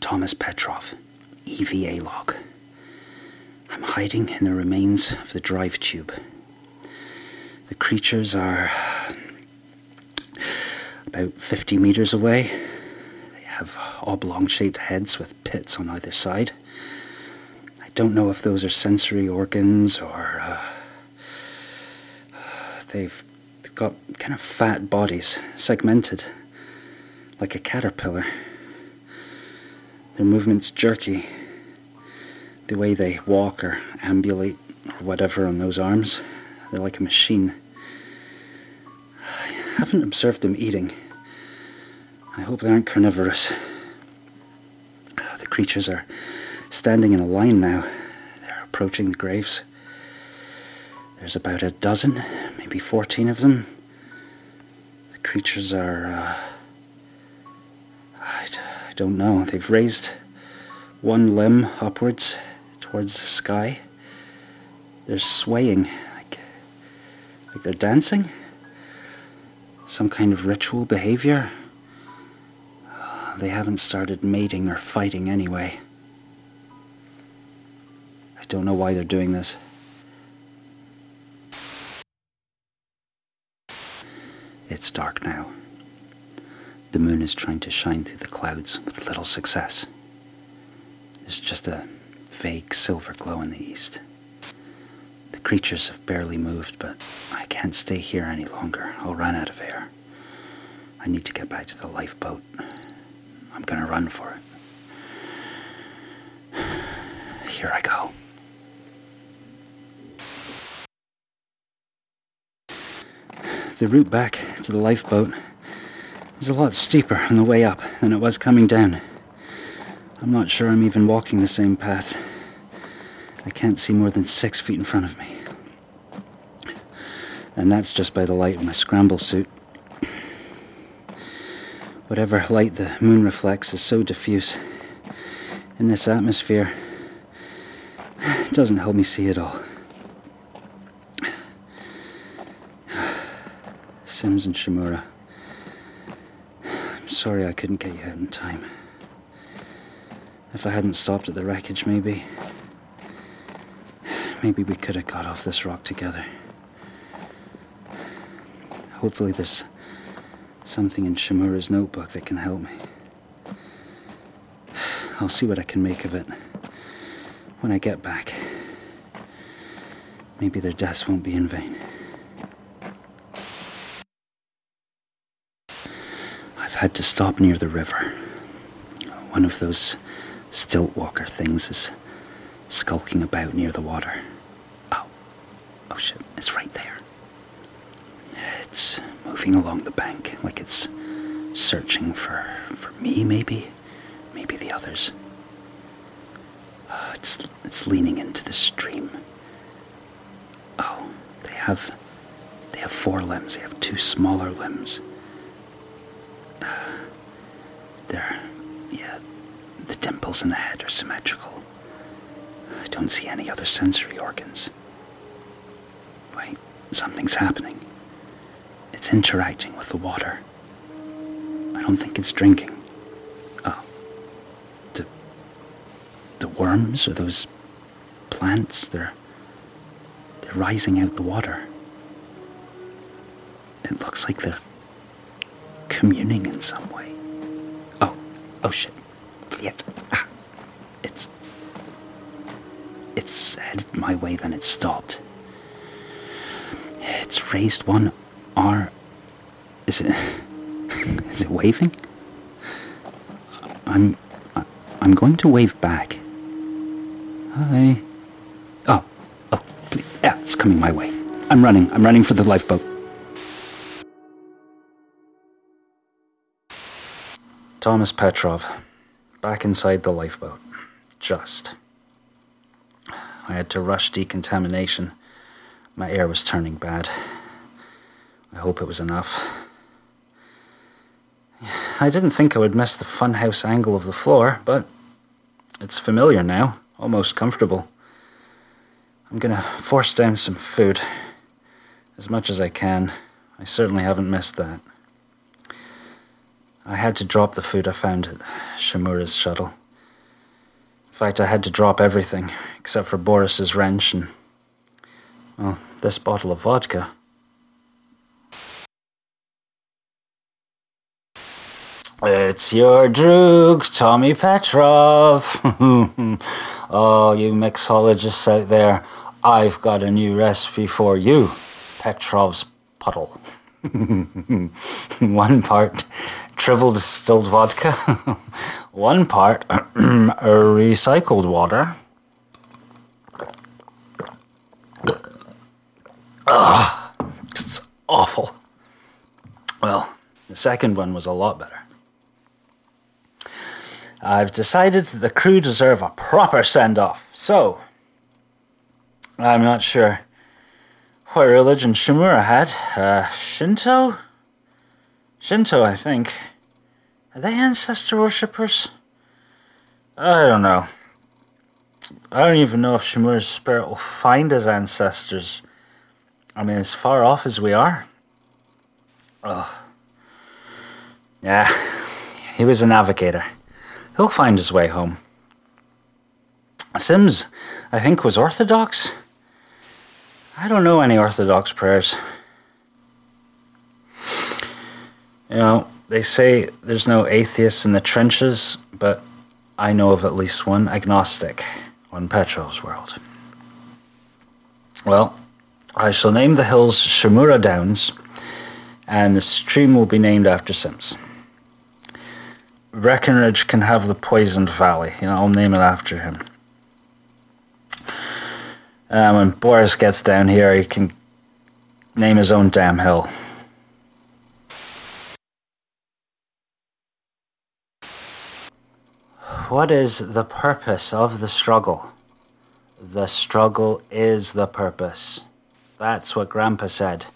Thomas Petrov, EVA log. I'm hiding in the remains of the drive tube. The creatures are about 50 meters away. They have oblong shaped heads with pits on either side. I don't know if those are sensory organs or. Uh, they've got kind of fat bodies, segmented, like a caterpillar. Their movements jerky. The way they walk or ambulate or whatever on those arms, they're like a machine. I haven't observed them eating. I hope they aren't carnivorous. The creatures are standing in a line now. They're approaching the graves. There's about a dozen, maybe 14 of them. The creatures are. Uh, don't know. They've raised one limb upwards towards the sky. They're swaying, like, like they're dancing. Some kind of ritual behavior. They haven't started mating or fighting anyway. I don't know why they're doing this. It's dark now. The moon is trying to shine through the clouds with little success. There's just a vague silver glow in the east. The creatures have barely moved, but I can't stay here any longer. I'll run out of air. I need to get back to the lifeboat. I'm gonna run for it. Here I go. The route back to the lifeboat is a lot steeper on the way up than it was coming down. I'm not sure I'm even walking the same path. I can't see more than six feet in front of me. And that's just by the light of my scramble suit. Whatever light the moon reflects is so diffuse in this atmosphere, it doesn't help me see at all. Sims and Shimura. Sorry I couldn't get you out in time. If I hadn't stopped at the wreckage, maybe. Maybe we could have got off this rock together. Hopefully, there's something in Shimura's notebook that can help me. I'll see what I can make of it when I get back. Maybe their deaths won't be in vain. Had to stop near the river. One of those stilt walker things is skulking about near the water. Oh, oh shit, it's right there. It's moving along the bank like it's searching for, for me, maybe? Maybe the others. Oh, it's, it's leaning into the stream. Oh, they have, they have four limbs. They have two smaller limbs there. Yeah, the dimples in the head are symmetrical. I don't see any other sensory organs. Wait, something's happening. It's interacting with the water. I don't think it's drinking. Oh. The. The worms or those plants, they're. They're rising out the water. It looks like they're communing in some way. Oh, oh shit. Yet. Ah, it's. It's headed my way, then it stopped. It's raised one R. Is it. Is it waving? I'm. I'm going to wave back. Hi. Oh, oh, please. Yeah, it's coming my way. I'm running. I'm running for the lifeboat. Thomas Petrov, back inside the lifeboat. Just. I had to rush decontamination. My air was turning bad. I hope it was enough. I didn't think I would miss the funhouse angle of the floor, but it's familiar now, almost comfortable. I'm gonna force down some food. As much as I can. I certainly haven't missed that. I had to drop the food I found at Shimura's shuttle. In fact, I had to drop everything except for Boris's wrench and, well, this bottle of vodka. It's your droog, Tommy Petrov. oh, you mixologists out there, I've got a new recipe for you. Petrov's puddle. One part triple distilled vodka, one part recycled water. Ugh, it's awful. Well, the second one was a lot better. I've decided that the crew deserve a proper send off, so I'm not sure what religion Shimura had. Uh, Shinto? Shinto, I think. Are they ancestor worshippers? I don't know. I don't even know if Shimura's spirit will find his ancestors. I mean, as far off as we are. Oh. Yeah, he was a navigator. He'll find his way home. Sims, I think, was Orthodox. I don't know any Orthodox prayers. You know, they say there's no atheists in the trenches, but I know of at least one agnostic on Petrov's world. Well, I shall name the hills Shimura Downs, and the stream will be named after Sims. Breckenridge can have the Poisoned Valley. You know, I'll name it after him. Um, when Boris gets down here, he can name his own damn hill. What is the purpose of the struggle? The struggle is the purpose. That's what Grandpa said.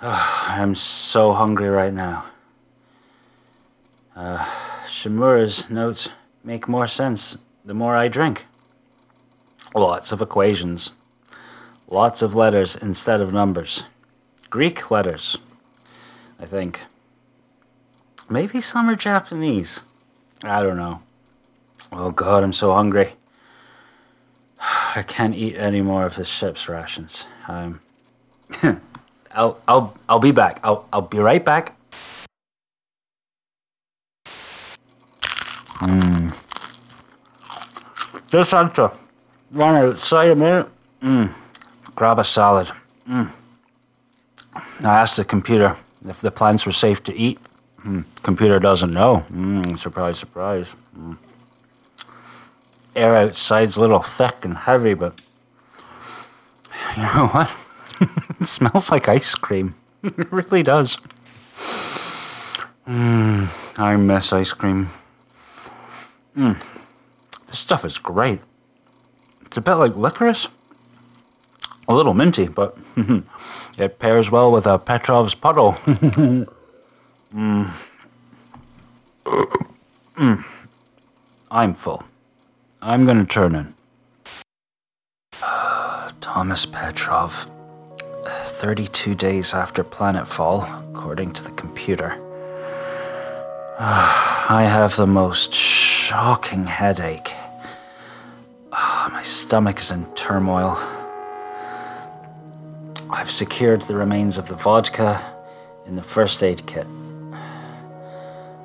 Oh, I'm so hungry right now. Uh, Shimura's notes make more sense the more I drink. Lots of equations. Lots of letters instead of numbers. Greek letters, I think. Maybe some are Japanese. I don't know. Oh god, I'm so hungry. I can't eat any more of the ship's rations. I'm. I'll I'll I'll be back. I'll I'll be right back. Just had to run outside a minute. Mmm. Grab a salad. Mmm. I asked the computer if the plants were safe to eat. Mm. Computer doesn't know. Mm, surprise, surprise. Mm. Air outside's a little thick and heavy, but you know what? it smells like ice cream. it really does. Mm, I miss ice cream. Mm. This stuff is great. It's a bit like licorice. A little minty, but it pairs well with a Petrov's puddle. Mm. mm. I'm full. I'm gonna turn in. Thomas Petrov. 32 days after planetfall, according to the computer. I have the most shocking headache. My stomach is in turmoil. I've secured the remains of the vodka in the first aid kit.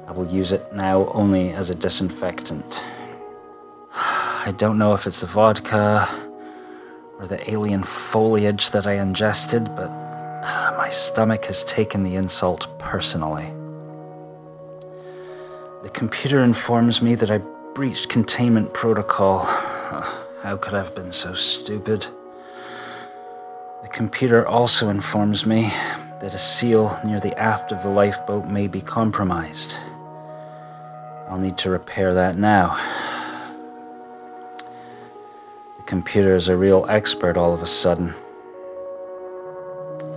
I will use it now only as a disinfectant. I don't know if it's the vodka or the alien foliage that I ingested, but my stomach has taken the insult personally. The computer informs me that I breached containment protocol. How could I have been so stupid? The computer also informs me that a seal near the aft of the lifeboat may be compromised. I'll need to repair that now. The computer is a real expert all of a sudden.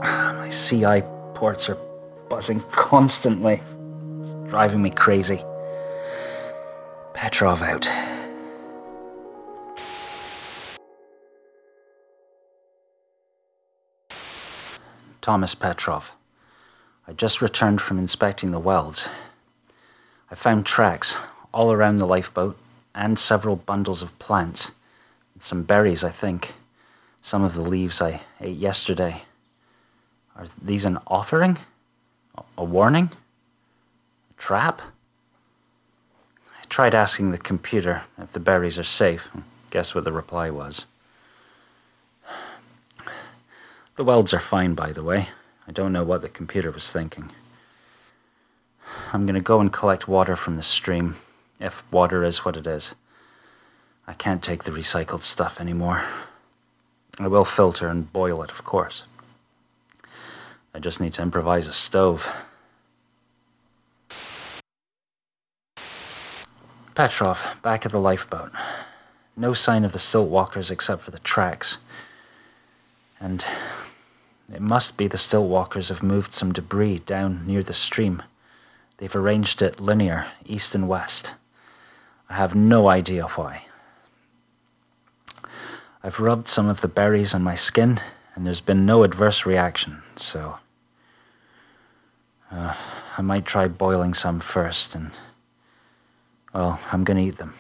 Ah, my CI ports are buzzing constantly. It's driving me crazy. Petrov out. Thomas Petrov. I just returned from inspecting the welds. I found tracks all around the lifeboat and several bundles of plants. Some berries, I think. Some of the leaves I ate yesterday. Are these an offering? A warning? A trap? I tried asking the computer if the berries are safe. Guess what the reply was. The welds are fine, by the way. I don't know what the computer was thinking. I'm gonna go and collect water from the stream, if water is what it is. I can't take the recycled stuff anymore. I will filter and boil it, of course. I just need to improvise a stove. Petrov, back at the lifeboat. No sign of the stilt walkers except for the tracks. And it must be the stilt walkers have moved some debris down near the stream. They've arranged it linear, east and west. I have no idea why. I've rubbed some of the berries on my skin, and there's been no adverse reaction, so. Uh, I might try boiling some first, and. Well, I'm gonna eat them.